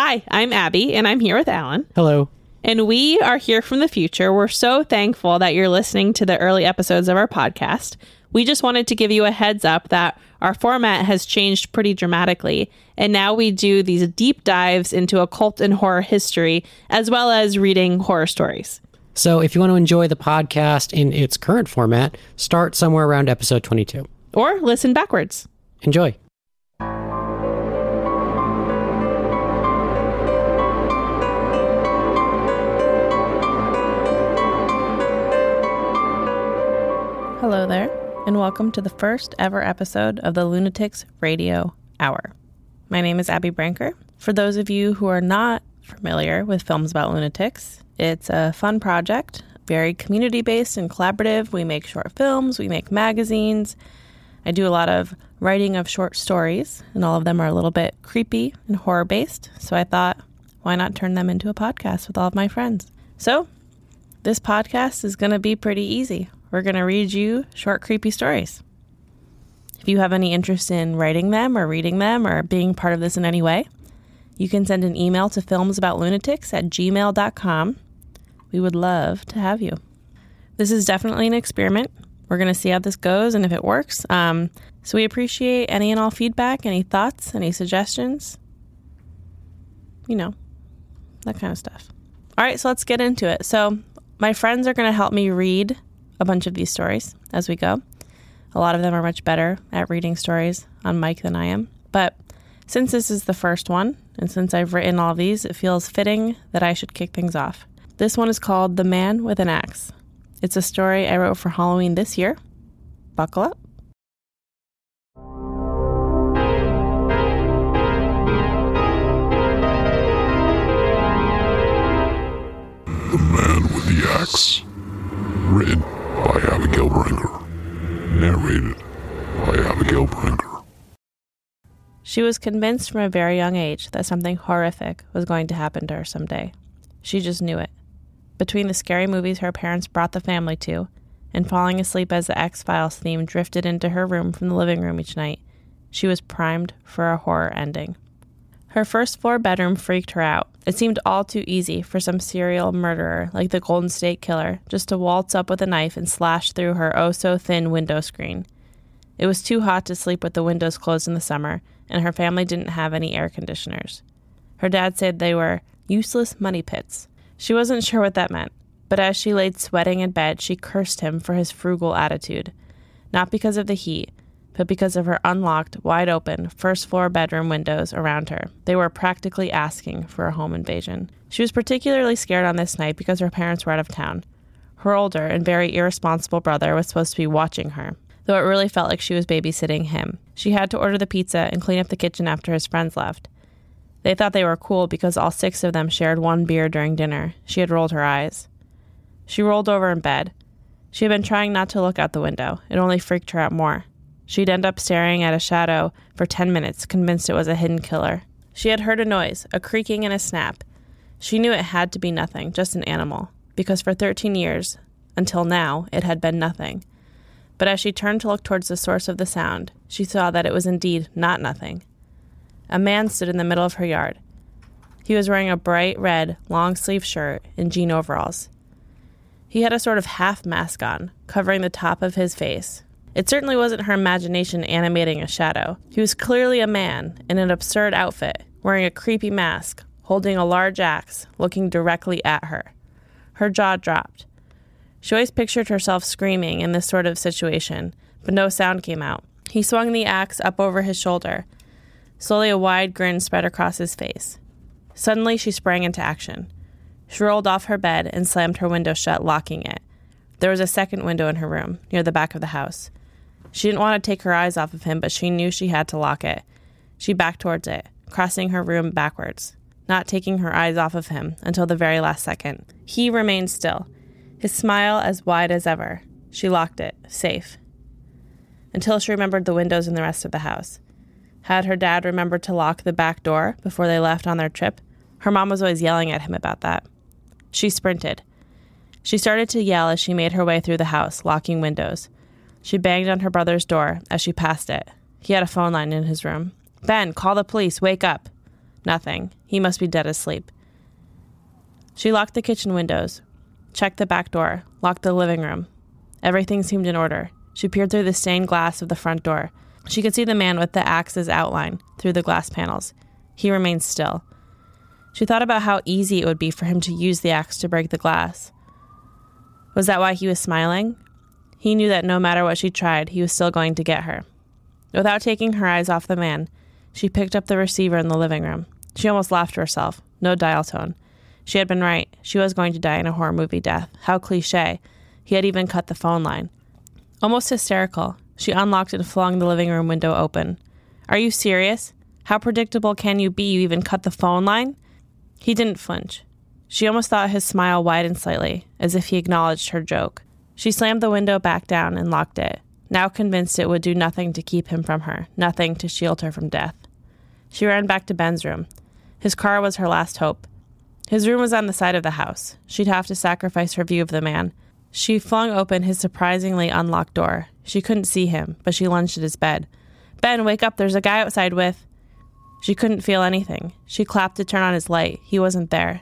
Hi, I'm Abby, and I'm here with Alan. Hello. And we are here from the future. We're so thankful that you're listening to the early episodes of our podcast. We just wanted to give you a heads up that our format has changed pretty dramatically. And now we do these deep dives into occult and horror history, as well as reading horror stories. So if you want to enjoy the podcast in its current format, start somewhere around episode 22. Or listen backwards. Enjoy. Hello there, and welcome to the first ever episode of the Lunatics Radio Hour. My name is Abby Brinker. For those of you who are not familiar with films about lunatics, it's a fun project, very community based and collaborative. We make short films, we make magazines. I do a lot of writing of short stories, and all of them are a little bit creepy and horror based. So I thought, why not turn them into a podcast with all of my friends? So this podcast is going to be pretty easy. We're going to read you short, creepy stories. If you have any interest in writing them or reading them or being part of this in any way, you can send an email to filmsaboutlunatics at gmail.com. We would love to have you. This is definitely an experiment. We're going to see how this goes and if it works. Um, so we appreciate any and all feedback, any thoughts, any suggestions. You know, that kind of stuff. All right, so let's get into it. So, my friends are going to help me read a bunch of these stories as we go. A lot of them are much better at reading stories on mic than I am. But since this is the first one, and since I've written all these, it feels fitting that I should kick things off. This one is called The Man with an Axe. It's a story I wrote for Halloween this year. Buckle up. The Man with the Axe. Written by Abigail Brinker. Narrated by Abigail Brinker. She was convinced from a very young age that something horrific was going to happen to her someday. She just knew it. Between the scary movies her parents brought the family to, and falling asleep as the X Files theme drifted into her room from the living room each night, she was primed for a horror ending. Her first floor bedroom freaked her out. It seemed all too easy for some serial murderer like the Golden State Killer just to waltz up with a knife and slash through her oh so thin window screen. It was too hot to sleep with the windows closed in the summer, and her family didn't have any air conditioners. Her dad said they were useless money pits. She wasn't sure what that meant, but as she laid sweating in bed, she cursed him for his frugal attitude. Not because of the heat, but because of her unlocked, wide open, first floor bedroom windows around her. They were practically asking for a home invasion. She was particularly scared on this night because her parents were out of town. Her older and very irresponsible brother was supposed to be watching her, though it really felt like she was babysitting him. She had to order the pizza and clean up the kitchen after his friends left. They thought they were cool because all six of them shared one beer during dinner. She had rolled her eyes. She rolled over in bed. She had been trying not to look out the window. It only freaked her out more. She'd end up staring at a shadow for 10 minutes, convinced it was a hidden killer. She had heard a noise, a creaking and a snap. She knew it had to be nothing, just an animal, because for 13 years, until now, it had been nothing. But as she turned to look towards the source of the sound, she saw that it was indeed not nothing. A man stood in the middle of her yard. He was wearing a bright red, long sleeved shirt and jean overalls. He had a sort of half mask on, covering the top of his face. It certainly wasn't her imagination animating a shadow. He was clearly a man in an absurd outfit, wearing a creepy mask, holding a large axe, looking directly at her. Her jaw dropped. She always pictured herself screaming in this sort of situation, but no sound came out. He swung the axe up over his shoulder. Slowly, a wide grin spread across his face. Suddenly, she sprang into action. She rolled off her bed and slammed her window shut, locking it. There was a second window in her room, near the back of the house. She didn't want to take her eyes off of him, but she knew she had to lock it. She backed towards it, crossing her room backwards, not taking her eyes off of him until the very last second. He remained still, his smile as wide as ever. She locked it, safe. Until she remembered the windows in the rest of the house. Had her dad remembered to lock the back door before they left on their trip? Her mom was always yelling at him about that. She sprinted. She started to yell as she made her way through the house, locking windows. She banged on her brother's door as she passed it. He had a phone line in his room. Ben, call the police. Wake up. Nothing. He must be dead asleep. She locked the kitchen windows, checked the back door, locked the living room. Everything seemed in order. She peered through the stained glass of the front door. She could see the man with the axe's outline through the glass panels. He remained still. She thought about how easy it would be for him to use the axe to break the glass. Was that why he was smiling? He knew that no matter what she tried, he was still going to get her. Without taking her eyes off the man, she picked up the receiver in the living room. She almost laughed to herself. No dial tone. She had been right. She was going to die in a horror movie death. How cliche. He had even cut the phone line. Almost hysterical, she unlocked and flung the living room window open. Are you serious? How predictable can you be? You even cut the phone line? He didn't flinch. She almost thought his smile widened slightly, as if he acknowledged her joke. She slammed the window back down and locked it, now convinced it would do nothing to keep him from her, nothing to shield her from death. She ran back to Ben's room. His car was her last hope. His room was on the side of the house. She'd have to sacrifice her view of the man. She flung open his surprisingly unlocked door. She couldn't see him, but she lunged at his bed. Ben, wake up, there's a guy outside with. She couldn't feel anything. She clapped to turn on his light. He wasn't there.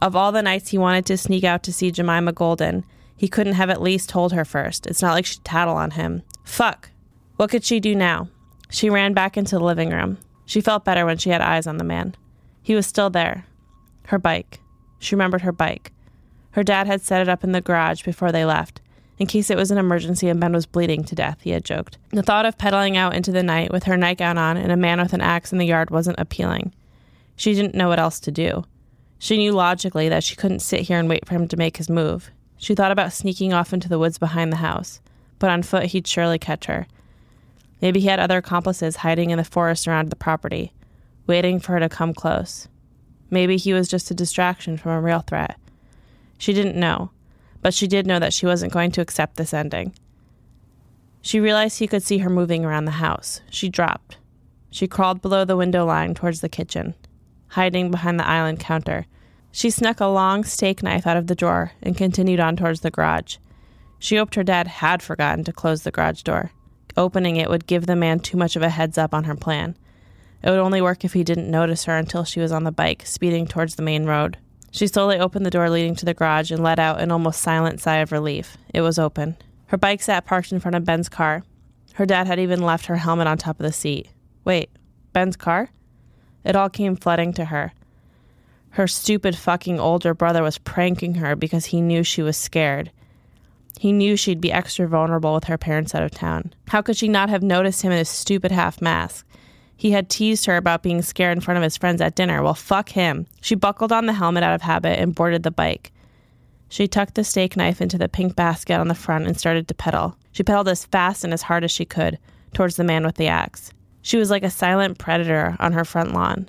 Of all the nights he wanted to sneak out to see Jemima Golden, he couldn't have at least told her first. It's not like she'd tattle on him. Fuck. What could she do now? She ran back into the living room. She felt better when she had eyes on the man. He was still there. Her bike. She remembered her bike. Her dad had set it up in the garage before they left, in case it was an emergency and Ben was bleeding to death, he had joked. The thought of pedaling out into the night with her nightgown on and a man with an axe in the yard wasn't appealing. She didn't know what else to do. She knew logically that she couldn't sit here and wait for him to make his move. She thought about sneaking off into the woods behind the house, but on foot he'd surely catch her. Maybe he had other accomplices hiding in the forest around the property, waiting for her to come close. Maybe he was just a distraction from a real threat. She didn't know, but she did know that she wasn't going to accept this ending. She realized he could see her moving around the house. She dropped. She crawled below the window line towards the kitchen, hiding behind the island counter. She snuck a long steak knife out of the drawer and continued on towards the garage. She hoped her dad had forgotten to close the garage door. Opening it would give the man too much of a heads up on her plan. It would only work if he didn't notice her until she was on the bike, speeding towards the main road. She slowly opened the door leading to the garage and let out an almost silent sigh of relief. It was open. Her bike sat parked in front of Ben's car. Her dad had even left her helmet on top of the seat. Wait, Ben's car? It all came flooding to her. Her stupid fucking older brother was pranking her because he knew she was scared. He knew she'd be extra vulnerable with her parents out of town. How could she not have noticed him in his stupid half mask? He had teased her about being scared in front of his friends at dinner. Well, fuck him. She buckled on the helmet out of habit and boarded the bike. She tucked the steak knife into the pink basket on the front and started to pedal. She pedaled as fast and as hard as she could towards the man with the axe. She was like a silent predator on her front lawn.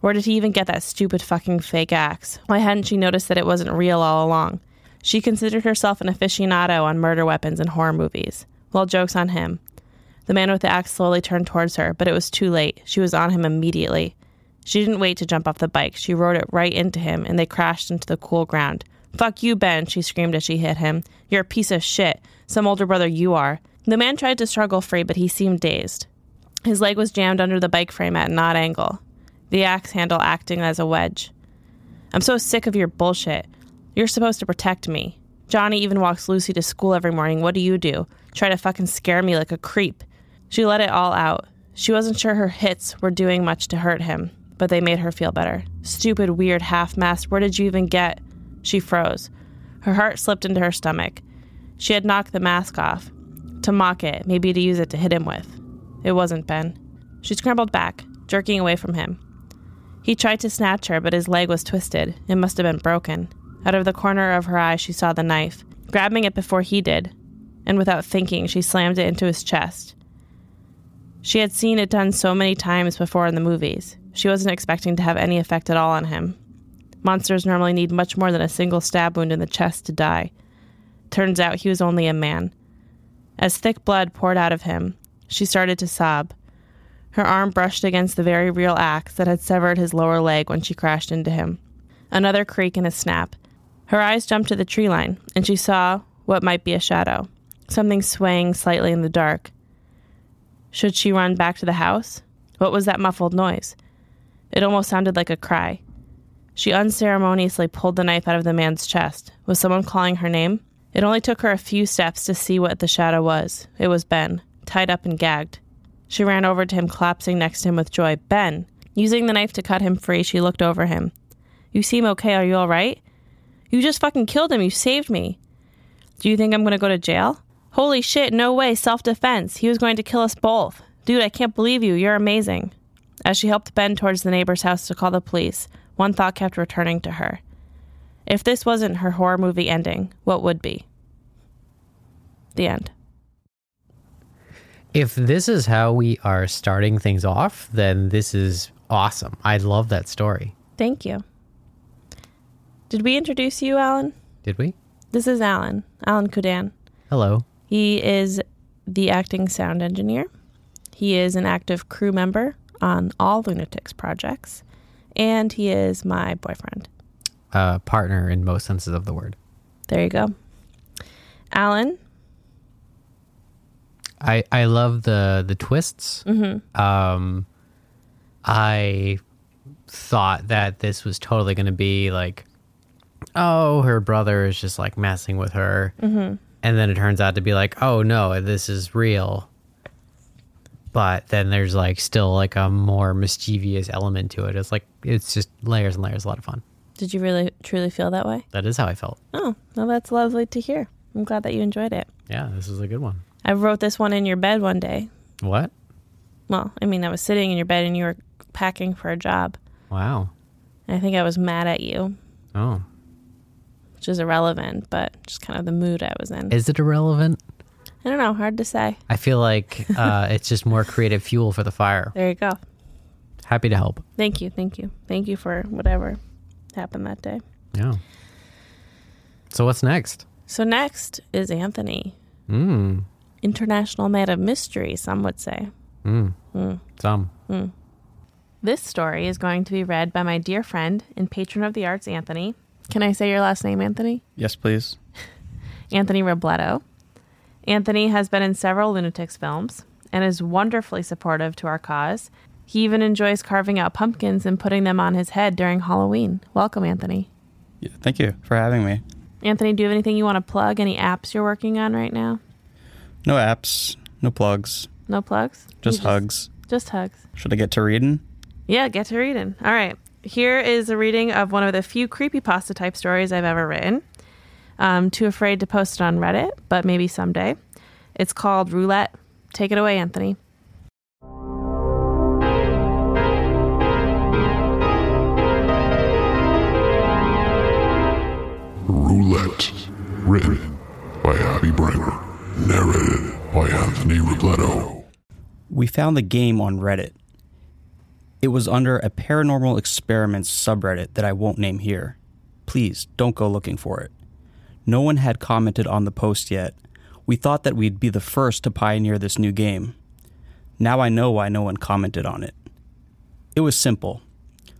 Where did he even get that stupid fucking fake axe? Why hadn't she noticed that it wasn't real all along? She considered herself an aficionado on murder weapons and horror movies. Well, joke's on him. The man with the axe slowly turned towards her, but it was too late. She was on him immediately. She didn't wait to jump off the bike. She rode it right into him, and they crashed into the cool ground. Fuck you, Ben, she screamed as she hit him. You're a piece of shit. Some older brother you are. The man tried to struggle free, but he seemed dazed. His leg was jammed under the bike frame at an odd angle, the axe handle acting as a wedge. I'm so sick of your bullshit. You're supposed to protect me. Johnny even walks Lucy to school every morning. What do you do? Try to fucking scare me like a creep. She let it all out. She wasn't sure her hits were doing much to hurt him, but they made her feel better. Stupid, weird half mask, where did you even get? She froze. Her heart slipped into her stomach. She had knocked the mask off. To mock it, maybe to use it to hit him with. It wasn't Ben. She scrambled back, jerking away from him. He tried to snatch her, but his leg was twisted. It must have been broken. Out of the corner of her eye, she saw the knife. Grabbing it before he did, and without thinking, she slammed it into his chest. She had seen it done so many times before in the movies. She wasn't expecting to have any effect at all on him. Monsters normally need much more than a single stab wound in the chest to die. Turns out he was only a man. As thick blood poured out of him, she started to sob. Her arm brushed against the very real axe that had severed his lower leg when she crashed into him. Another creak and a snap. Her eyes jumped to the tree line, and she saw what might be a shadow, something swaying slightly in the dark. Should she run back to the house? What was that muffled noise? It almost sounded like a cry. She unceremoniously pulled the knife out of the man's chest. Was someone calling her name? It only took her a few steps to see what the shadow was. It was Ben, tied up and gagged. She ran over to him, collapsing next to him with joy. Ben! Using the knife to cut him free, she looked over him. You seem okay. Are you all right? You just fucking killed him. You saved me. Do you think I'm going to go to jail? Holy shit, no way. Self defense. He was going to kill us both. Dude, I can't believe you. You're amazing. As she helped Ben towards the neighbor's house to call the police, one thought kept returning to her. If this wasn't her horror movie ending, what would be? The end. If this is how we are starting things off, then this is awesome. I love that story. Thank you. Did we introduce you, Alan? Did we? This is Alan, Alan Kudan. Hello. He is the acting sound engineer. He is an active crew member on all Lunatics projects, and he is my boyfriend. Uh, partner in most senses of the word. There you go. Alan, I I love the the twists. Mm-hmm. Um, I thought that this was totally going to be like, oh, her brother is just like messing with her, Mm-hmm. and then it turns out to be like, oh no, this is real. But then there's like still like a more mischievous element to it. It's like it's just layers and layers. A lot of fun. did you really truly feel that way? That is how I felt. Oh, well, that's lovely to hear. I'm glad that you enjoyed it. Yeah, this is a good one. I wrote this one in your bed one day. What? Well, I mean, I was sitting in your bed and you were packing for a job. Wow. And I think I was mad at you, Oh, which is irrelevant, but just kind of the mood I was in. is it irrelevant? I don't know, hard to say. I feel like uh, it's just more creative fuel for the fire. There you go. Happy to help. Thank you, thank you, thank you for whatever happened that day. Yeah. So what's next? So next is Anthony, Mm. International man of mystery. Some would say. Mm. Some. This story is going to be read by my dear friend and patron of the arts, Anthony. Can I say your last name, Anthony? Yes, please. Anthony Robledo. Anthony has been in several Lunatics films and is wonderfully supportive to our cause. He even enjoys carving out pumpkins and putting them on his head during Halloween. Welcome, Anthony. Yeah, thank you for having me. Anthony, do you have anything you want to plug? Any apps you're working on right now? No apps, no plugs, No plugs? just You hugs. Just hugs. Should I get to reading? Yeah, get to reading. All right. Here is a reading of one of the few creepypasta type stories I've ever written. I'm too afraid to post it on Reddit, but maybe someday. It's called Roulette. Take it away, Anthony. Roulette. Written by Abby Brinker. Narrated by Anthony Robledo. We found the game on Reddit. It was under a paranormal experiments subreddit that I won't name here. Please don't go looking for it. No one had commented on the post yet. We thought that we'd be the first to pioneer this new game. Now I know why no one commented on it. It was simple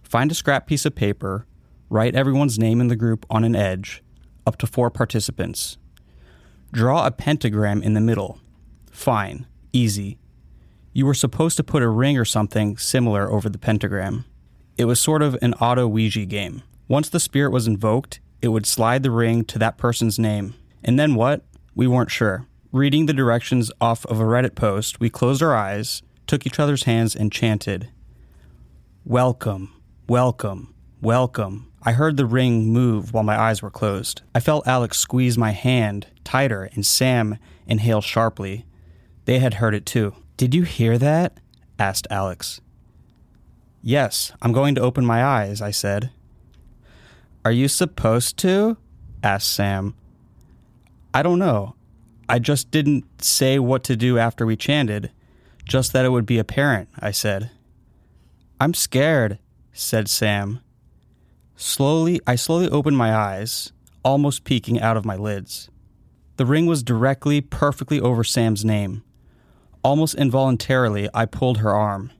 find a scrap piece of paper, write everyone's name in the group on an edge, up to four participants. Draw a pentagram in the middle. Fine, easy. You were supposed to put a ring or something similar over the pentagram. It was sort of an auto Ouija game. Once the spirit was invoked, it would slide the ring to that person's name. And then what? We weren't sure. Reading the directions off of a Reddit post, we closed our eyes, took each other's hands, and chanted, Welcome, welcome, welcome. I heard the ring move while my eyes were closed. I felt Alex squeeze my hand tighter and Sam inhaled sharply. They had heard it too. Did you hear that? asked Alex. Yes, I'm going to open my eyes, I said. Are you supposed to? asked Sam. I don't know. I just didn't say what to do after we chanted, just that it would be apparent, I said. I'm scared, said Sam. Slowly, I slowly opened my eyes, almost peeking out of my lids. The ring was directly, perfectly over Sam's name. Almost involuntarily, I pulled her arm.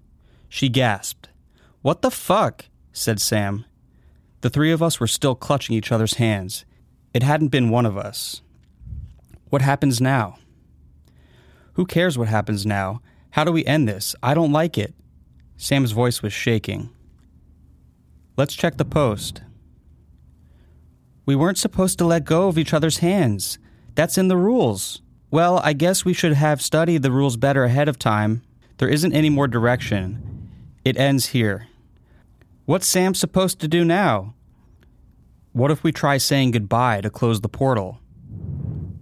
She gasped. What the fuck? said Sam. The three of us were still clutching each other's hands. It hadn't been one of us. What happens now? Who cares what happens now? How do we end this? I don't like it. Sam's voice was shaking. Let's check the post. We weren't supposed to let go of each other's hands. That's in the rules. Well, I guess we should have studied the rules better ahead of time. There isn't any more direction. It ends here. What's Sam supposed to do now? What if we try saying goodbye to close the portal?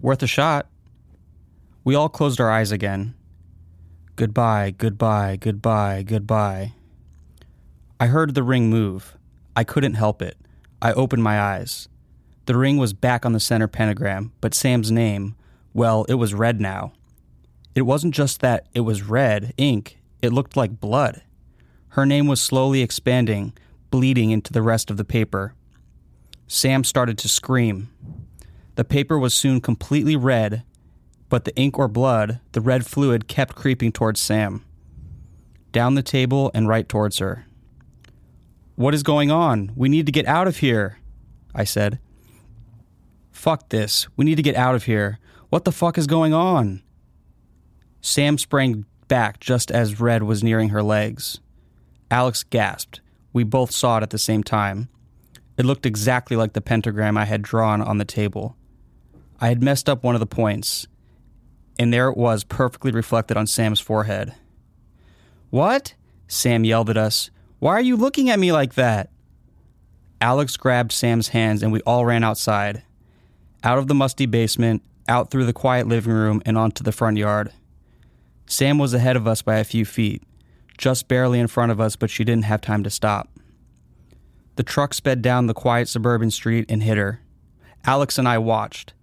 Worth a shot. We all closed our eyes again. Goodbye, goodbye, goodbye, goodbye. I heard the ring move. I couldn't help it. I opened my eyes. The ring was back on the center pentagram, but Sam's name, well, it was red now. It wasn't just that it was red ink, it looked like blood. Her name was slowly expanding, bleeding into the rest of the paper. Sam started to scream. The paper was soon completely red, but the ink or blood, the red fluid, kept creeping towards Sam. Down the table and right towards her. What is going on? We need to get out of here, I said. Fuck this. We need to get out of here. What the fuck is going on? Sam sprang back just as Red was nearing her legs. Alex gasped. We both saw it at the same time. It looked exactly like the pentagram I had drawn on the table. I had messed up one of the points, and there it was perfectly reflected on Sam's forehead. What? Sam yelled at us. Why are you looking at me like that? Alex grabbed Sam's hands and we all ran outside out of the musty basement, out through the quiet living room, and onto the front yard. Sam was ahead of us by a few feet, just barely in front of us, but she didn't have time to stop. The truck sped down the quiet suburban street and hit her. Alex and I watched.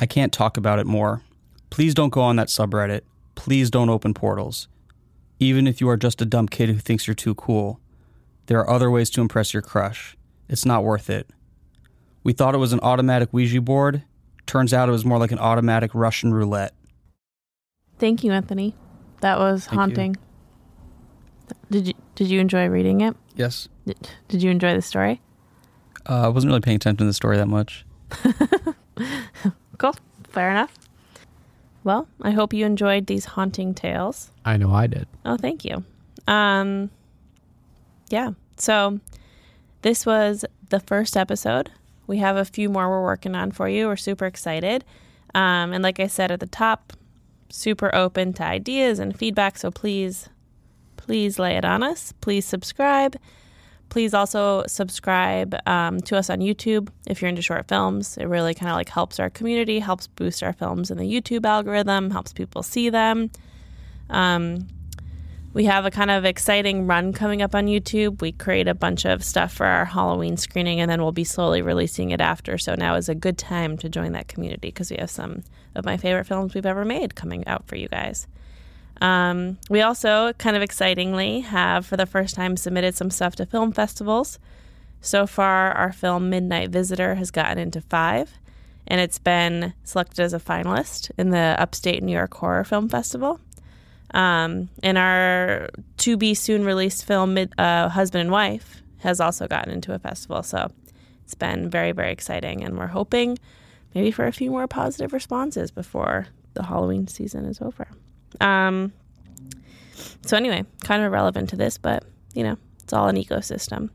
I can't talk about it more. Please don't go on that subreddit. Please don't open portals. Even if you are just a dumb kid who thinks you're too cool, there are other ways to impress your crush. It's not worth it. We thought it was an automatic Ouija board. Turns out it was more like an automatic Russian roulette. Thank you, Anthony. That was Thank you. haunting. Did you did you enjoy reading it? Yes. Did, did you enjoy the story? Uh, I wasn't really paying attention to the story that much. Cool. Fair enough. Well, I hope you enjoyed these haunting tales. I know I did. Oh, thank you. Um, yeah. So this was the first episode. We have a few more we're working on for you. We're super excited. Um, and like I said at the top, super open to ideas and feedback. So please, please lay it on us. Please subscribe. Please also subscribe um, to us on YouTube if you're into short films. It really kind of like helps our community, helps boost our films in the YouTube algorithm, helps people see them. Um, we have a kind of exciting run coming up on YouTube. We create a bunch of stuff for our Halloween screening and then we'll be slowly releasing it after. So now is a good time to join that community because we have some of my favorite films we've ever made coming out for you guys. Um, we also, kind of excitingly, have for the first time submitted some stuff to film festivals. So far, our film Midnight Visitor has gotten into five, and it's been selected as a finalist in the Upstate New York Horror Film Festival. Um, and our to be soon released film, uh, Husband and Wife, has also gotten into a festival. So it's been very, very exciting. And we're hoping maybe for a few more positive responses before the Halloween season is over. Um, so, anyway, kind of irrelevant to this, but you know, it's all an ecosystem.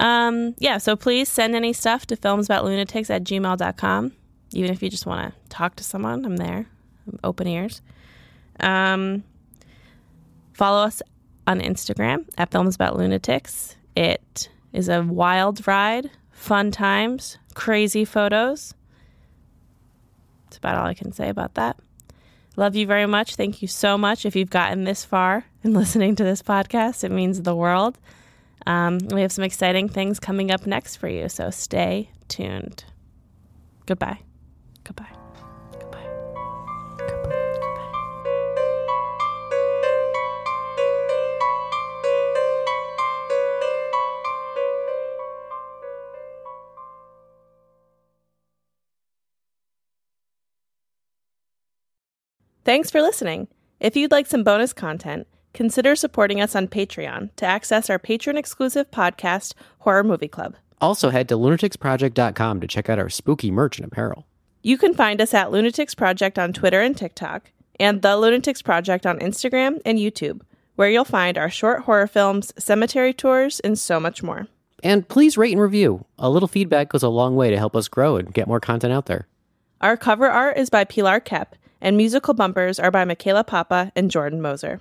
Um, yeah, so please send any stuff to filmsaboutlunatics at gmail.com. Even if you just want to talk to someone, I'm there. I'm open ears. Um, follow us on Instagram at Films About Lunatics. It is a wild ride, fun times, crazy photos. That's about all I can say about that. Love you very much. Thank you so much. If you've gotten this far in listening to this podcast, it means the world. Um, we have some exciting things coming up next for you, so stay tuned. Goodbye. Thanks for listening. If you'd like some bonus content, consider supporting us on Patreon to access our patron exclusive podcast, Horror Movie Club. Also, head to lunaticsproject.com to check out our spooky merch and apparel. You can find us at Lunatics Project on Twitter and TikTok, and The Lunatics Project on Instagram and YouTube, where you'll find our short horror films, cemetery tours, and so much more. And please rate and review. A little feedback goes a long way to help us grow and get more content out there. Our cover art is by Pilar Kep and musical bumpers are by Michaela Papa and Jordan Moser.